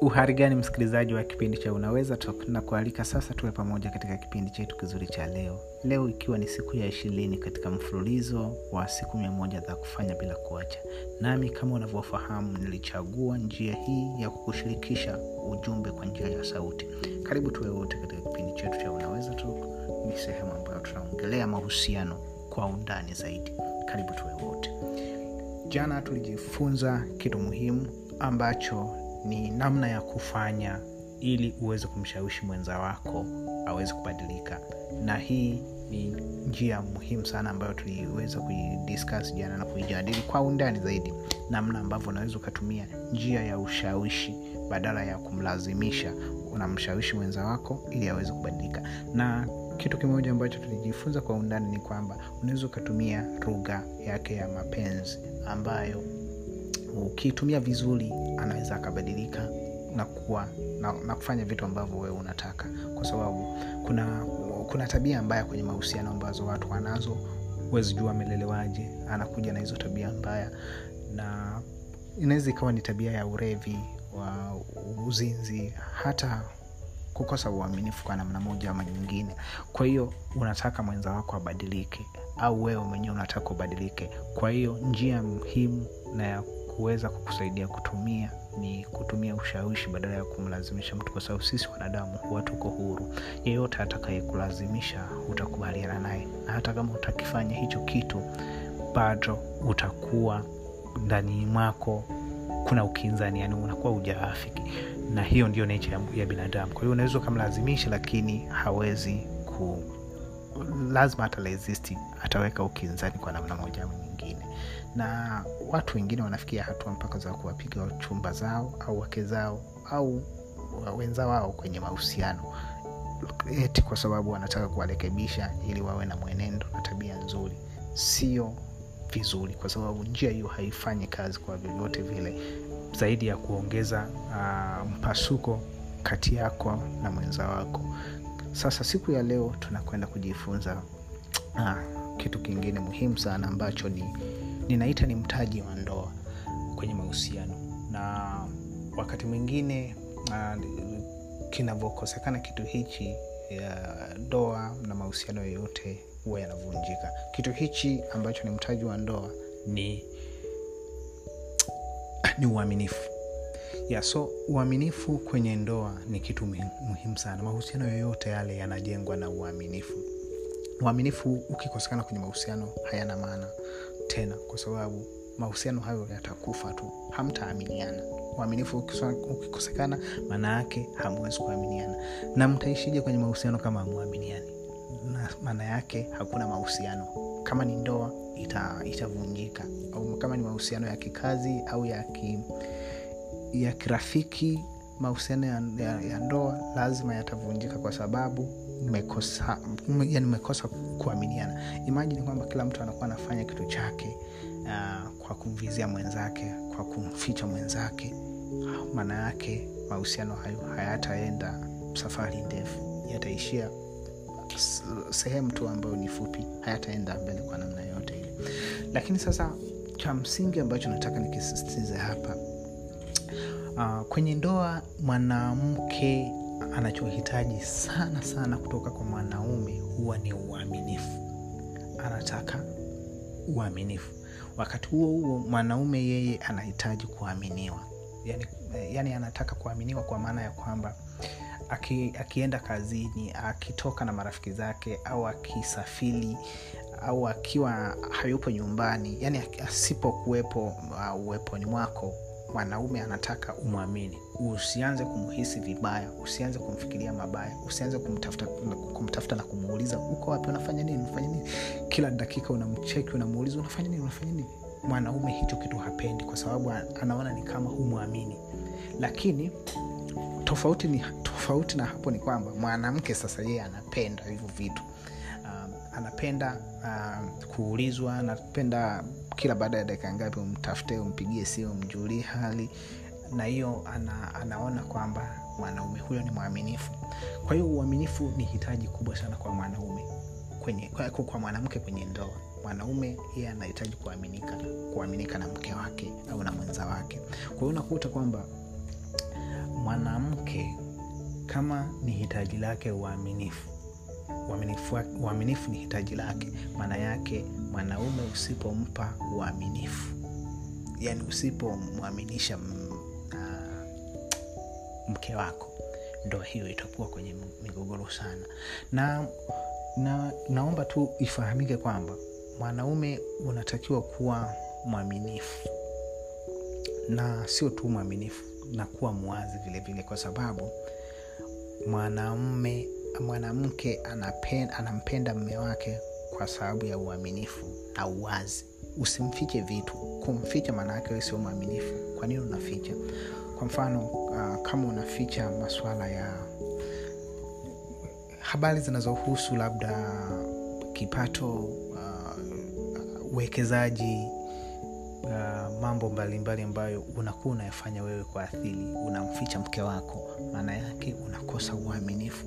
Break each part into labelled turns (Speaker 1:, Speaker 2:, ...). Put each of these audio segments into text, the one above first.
Speaker 1: uhari gani msikilizaji wa kipindi cha unaweza Talk, na kualika sasa tuwe pamoja katika kipindi chetu kizuri cha leo. Leo ikiwa ni siku ya ishirini katika mfululizo wa siku mia moja za kufanya bila kuacha. Nami kama unavyofahamu nilichagua njia hii ya kukushirikisha ujumbe kwa njia ya sauti. Karibu tuwe wote katika kipindi chetu cha unaweza Talk. ni sehemu ambayo tunaongelea mahusiano kwa undani zaidi. Karibu tuwe wote. Jana tulijifunza kitu muhimu ambacho ni namna ya kufanya ili uweze kumshawishi mwenza wako aweze kubadilika. Na hii ni njia muhimu sana ambayo tuliweza kuidiscuss jana na kuijadili kwa undani zaidi namna ambavyo unaweza ukatumia njia ya ushawishi badala ya kumlazimisha unamshawishi mwenza wako ili aweze kubadilika. Na kitu kimoja ambacho tulijifunza kwa undani ni kwamba unaweza ukatumia lugha yake ya mapenzi ambayo ukiitumia vizuri anaweza akabadilika na kuwa na, na kufanya vitu ambavyo wewe unataka. Kwa sababu kuna kuna tabia mbaya kwenye mahusiano ambazo watu wanazo huwezi jua amelelewaje anakuja na hizo tabia mbaya. Na inaweza ikawa ni tabia ya urevi wa uzinzi hata kukosa uaminifu kwa namna moja ama nyingine. Kwa hiyo unataka mwenza wako abadilike au wewe mwenyewe unataka ubadilike. Kwa hiyo njia muhimu na ya kuweza kukusaidia kutumia ni kutumia ushawishi badala ya kumlazimisha mtu kwa sababu sisi wanadamu huwa tuko huru. Yeyote atakayekulazimisha utakubaliana naye. Na hata kama utakifanya hicho kitu bado utakuwa ndani mwako kuna ukinzani yani unakuwa ujaafiki na hiyo ndio nature ya, binadamu. Kwa hiyo unaweza ukamlazimisha lakini hawezi ku lazima ataresisti ataweka ukinzani kwa namna moja au na watu wengine wanafikia hatua mpaka za kuwapiga chumba zao au wake zao au wenza wao kwenye mahusiano. Eti kwa sababu wanataka kuwarekebisha ili wawe na mwenendo na tabia nzuri. Sio vizuri kwa sababu njia hiyo haifanyi kazi kwa vyovyote vile. Zaidi ya kuongeza uh, mpasuko kati yako na mwenza wako. Sasa siku ya leo tunakwenda kujifunza uh, kitu kingine muhimu sana ambacho ni ninaita ni mtaji wa ndoa kwenye mahusiano. Na wakati mwingine kinavyokosekana kitu hichi ndoa na mahusiano yoyote huwa yanavunjika. Kitu hichi ambacho ni mtaji wa ndoa ni ni uaminifu. Ya so uaminifu kwenye ndoa ni kitu muhimu sana. Mahusiano yoyote yale yanajengwa na uaminifu uaminifu ukikosekana kwenye mahusiano hayana maana tena kwa sababu mahusiano hayo yatakufa tu hamtaaminiana. Uaminifu ukikosekana maana yake hamwezi kuaminiana. Na mtaishije kwenye mahusiano kama hamwaminiani? Maana yake hakuna mahusiano. Kama ni ndoa itavunjika. Ita au kama ni mahusiano ya kikazi au ya ki, ya kirafiki mahusiano ya, ya, ya ndoa lazima yatavunjika kwa sababu mekosa, yani mmekosa kuaminiana. Imajini kwamba kila mtu anakuwa anafanya kitu chake uh, kwa kumvizia mwenzake kwa kumficha mwenzake. Maana yake mahusiano hayo hayataenda safari ndefu. Yataishia sehemu tu ambayo ni fupi hayataenda mbele kwa namna yoyote ile. Lakini sasa cha msingi ambacho nataka nikisistize hapa uh, kwenye ndoa mwanamke anachohitaji sana sana kutoka kwa mwanaume huwa ni uaminifu. Anataka uaminifu. Wakati huo huo mwanaume yeye anahitaji kuaminiwa. Yani, yani anataka kuaminiwa kwa maana ya kwamba aki, akienda kazini akitoka na marafiki zake au akisafiri au akiwa hayupo nyumbani yani asipokuwepo uh, uweponi mwako mwanaume anataka umwamini. Usianze kumhisi vibaya usianze kumfikiria mabaya usianze kumtafuta, kumtafuta na kumuuliza uko wapi? Unafanya nini? Unafanya nini? Kila dakika unamcheki unamuuliza unafanya nini? Unafanya nini? Mwanaume hicho kitu hapendi kwa sababu anaona ni kama humwamini. Lakini tofauti ni tofauti na hapo ni kwamba mwanamke sasa yeye anapenda hivyo vitu anapenda uh, kuulizwa anapenda kila baada ya dakika ngapi umtafute umpigie simu umjulie hali. Na hiyo ana, anaona kwamba mwanaume huyo ni mwaminifu. Kwa hiyo uaminifu ni hitaji kubwa sana kwa mwanaume kwenye kwa, kwa mwanamke kwenye ndoa. Mwanaume yeye anahitaji kuaminika kuaminika na mke wake au na mwenza wake. Kwa hiyo unakuta kwamba mwanamke kama ni hitaji lake uaminifu uaminifu, ni hitaji lake. Maana yake mwanaume usipompa uaminifu. Yani usipomwaminisha mke wako. Ndo hiyo itakuwa kwenye migogoro sana. Na, na naomba tu ifahamike kwamba mwanaume unatakiwa kuwa mwaminifu. Na sio tu mwaminifu na kuwa mwazi vile vile kwa sababu mwanaume mwanamke anampenda, mme wake kwa sababu ya uaminifu na uwazi. Usimfiche vitu. Kumficha maana yake we sio mwaminifu. Kwa nini unaficha? Kwa mfano uh, kama unaficha maswala ya habari zinazohusu labda kipato uwekezaji uh, uh, mambo mbalimbali mbali ambayo unakuwa unayafanya wewe kwa athili unamficha mke wako. Maana yake unakosa uaminifu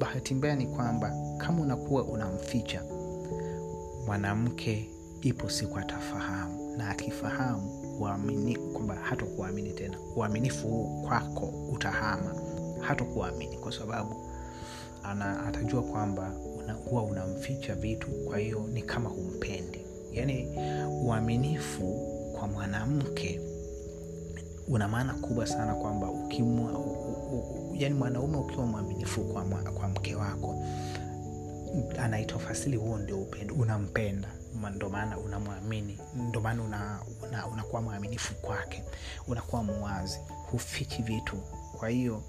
Speaker 1: bahati mbaya ni kwamba kama unakuwa unamficha mwanamke ipo siku atafahamu na akifahamu kwamba hata tena. Uaminifu huu kwako utahama hata kuamini kwa sababu ana, atajua kwamba una, unamficha vitu kwa hiyo ni kama humpendi. Yaani uaminifu kwa mwanamke una maana kubwa sana kwamba ukimwa yani mwanaume ukiwa mwaminifu kwa, kwa mke wako anaitofasili huo ndio upendo unampenda. Ndo maana unamwamini ndo maana unakuwa una, una, mwaminifu kwake unakuwa muwazi hufichi vitu. Kwa hiyo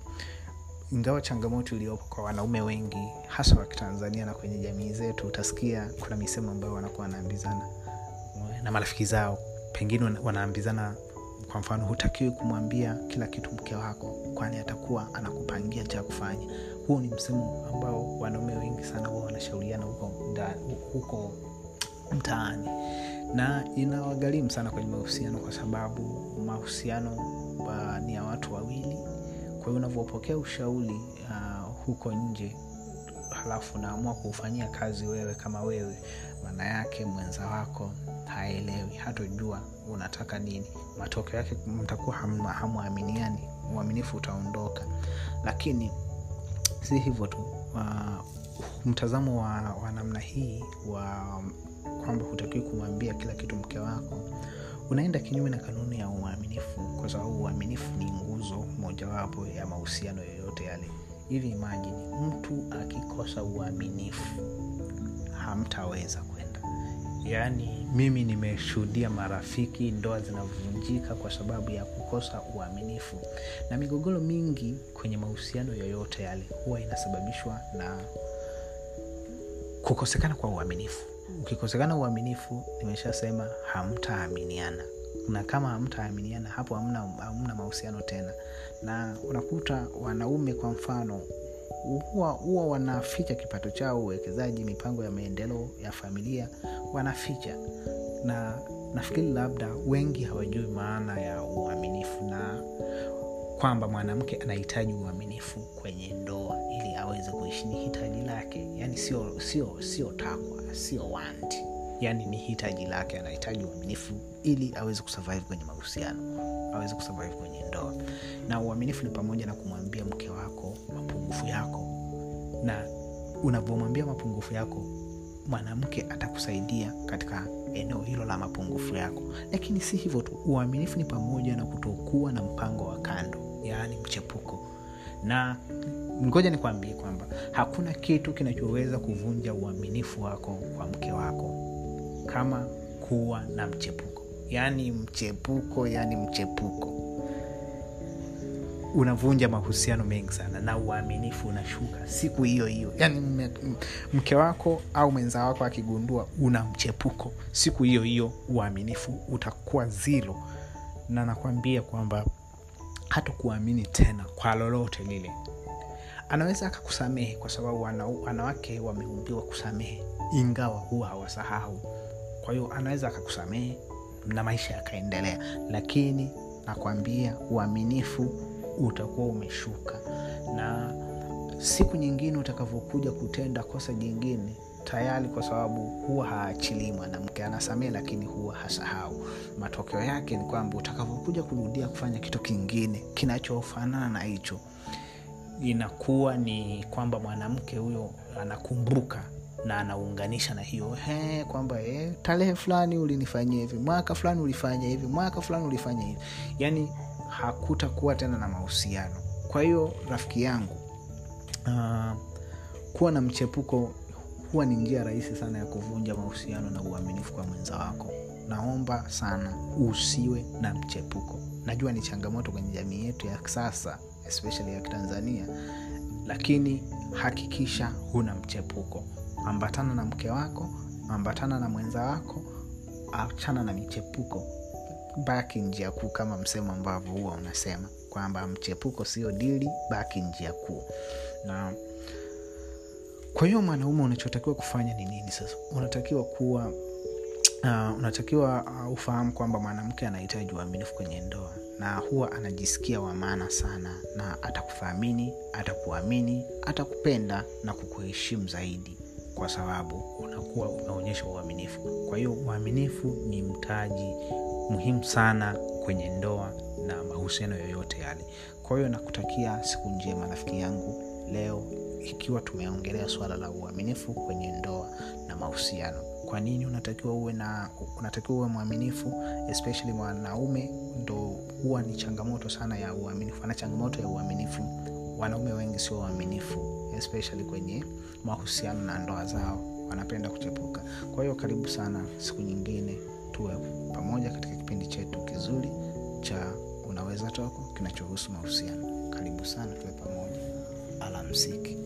Speaker 1: ingawa changamoto iliyopo kwa wanaume wengi hasa wa kitanzania na kwenye jamii zetu utasikia kuna misemo ambayo wanakuwa wanaambizana na marafiki zao pengine wanaambizana kwa mfano hutakiwi kumwambia kila kitu mke wako kwani atakuwa anakupangia cha kufanya. Huu ni msemo ambao wanaume wengi sana huwa wanashauriana huko, huko mtaani. Na inawagharimu sana kwenye mahusiano kwa sababu mahusiano uh, ni ya watu wawili. Kwa hiyo unavyopokea ushauri uh, huko nje halafu unaamua kuufanyia kazi wewe kama wewe maana yake mwenza wako haelewi hatojua unataka nini. Matokeo yake mtakuwa hamwaminiani uaminifu utaondoka. Lakini si hivyo tu uh, mtazamo wa, wa namna hii wa kwamba hutakiwi kumwambia kila kitu mke wako unaenda kinyume na kanuni ya uaminifu kwa sababu uaminifu ni nguzo mojawapo ya mahusiano yoyote yale hivi imajini mtu akikosa uaminifu hamtaweza kwenda. Yaani mimi nimeshuhudia marafiki ndoa zinavunjika kwa sababu ya kukosa uaminifu. Na migogoro mingi kwenye mahusiano yoyote yale huwa inasababishwa na kukosekana kwa uaminifu. Ukikosekana uaminifu nimeshasema hamtaaminiana na kama hamtaaminiana hapo hamna, hamna mahusiano tena. Na unakuta wanaume kwa mfano huwa huwa wanaficha kipato chao uwekezaji mipango ya maendeleo ya familia wanaficha. Na nafikiri labda wengi hawajui maana ya uaminifu na kwamba mwanamke anahitaji uaminifu kwenye ndoa ili aweze kuishi. Ni hitaji lake. Yani sio sio sio takwa sio wanti yani ni hitaji lake anahitaji uaminifu ili aweze kusurvive kwenye mahusiano aweze kusurvive kwenye ndoa. Na uaminifu ni pamoja na kumwambia mke wako mapungufu yako. Na unavyomwambia mapungufu yako mwanamke atakusaidia katika eneo hilo la mapungufu yako. Lakini si hivyo tu uaminifu ni pamoja na kutokuwa na mpango wa kando yaani mchepuko. Na ngoja nikwambie kwamba hakuna kitu kinachoweza kuvunja uaminifu wako kwa mke wako kama kuwa na mchepuko. Yaani mchepuko yaani mchepuko. Unavunja mahusiano mengi sana na uaminifu unashuka siku hiyo hiyo. Yaani mke wako au mwenza wako akigundua una mchepuko siku hiyo hiyo uaminifu utakuwa zilo na nakwambia kwamba hata kuamini tena kwa lolote lile. Anaweza akakusamehe kwa sababu wanawake wameumbiwa kusamehe ingawa huwa hawasahau. Kwa hiyo anaweza akakusamehe na maisha yakaendelea. Lakini nakwambia uaminifu utakuwa umeshuka. Na siku nyingine utakavyokuja kutenda kosa jingine tayari kwa sababu huwa haachilii mwanamke. Anasamee lakini huwa hasahau. Matokeo yake ni kwamba utakavyokuja kurudia kufanya kitu kingine kinachofanana na hicho inakuwa ni kwamba mwanamke huyo anakumbuka na anaunganisha na hiyo. Kwamba eh, tarehe fulani ulinifanyia hivi mwaka fulani ulifanya hivi mwaka fulani ulifanya hivi. Yaani hakutakuwa tena na mahusiano. Kwa hiyo rafiki yangu uh, kuwa na mchepuko huwa ni njia rahisi sana ya kuvunja mahusiano na uaminifu kwa mwenza wako. Naomba sana usiwe na mchepuko. Najua ni changamoto kwenye jamii yetu ya sasa especially ya kitanzania lakini hakikisha huna mchepuko ambatana na mke wako ambatana na mwenza wako achana na michepuko. Baki njia kuu kama msemo ambavyo huwa unasema kwamba mchepuko sio dili baki njia kuu. Na kwa hiyo mwanaume unachotakiwa kufanya ni nini sasa? Unatakiwa kuwa uh, unatakiwa uh, ufahamu kwamba mwanamke anahitaji uaminifu kwenye ndoa na huwa anajisikia wa maana sana na atakuthamini atakuamini atakupenda na kukuheshimu zaidi kwa sababu unakuwa unaonyesha uaminifu. Kwa hiyo uaminifu ni mtaji muhimu sana kwenye ndoa na mahusiano yoyote yale. Kwa hiyo nakutakia siku njema rafiki yangu leo ikiwa tumeongelea swala la uaminifu kwenye ndoa na mahusiano. Kwa nini unatakiwa uwe na unatakiwa uwe mwaminifu especially mwanaume ndo huwa ni changamoto sana ya uaminifu ana changamoto ya uaminifu. Wanaume wengi sio waaminifu especially kwenye mahusiano na ndoa zao. Wanapenda kuchepuka. Kwa hiyo karibu sana siku nyingine tuwe pamoja katika kipindi chetu kizuri cha unaweza toko kinachohusu mahusiano. Karibu sana tuwe pamoja. Alamsiki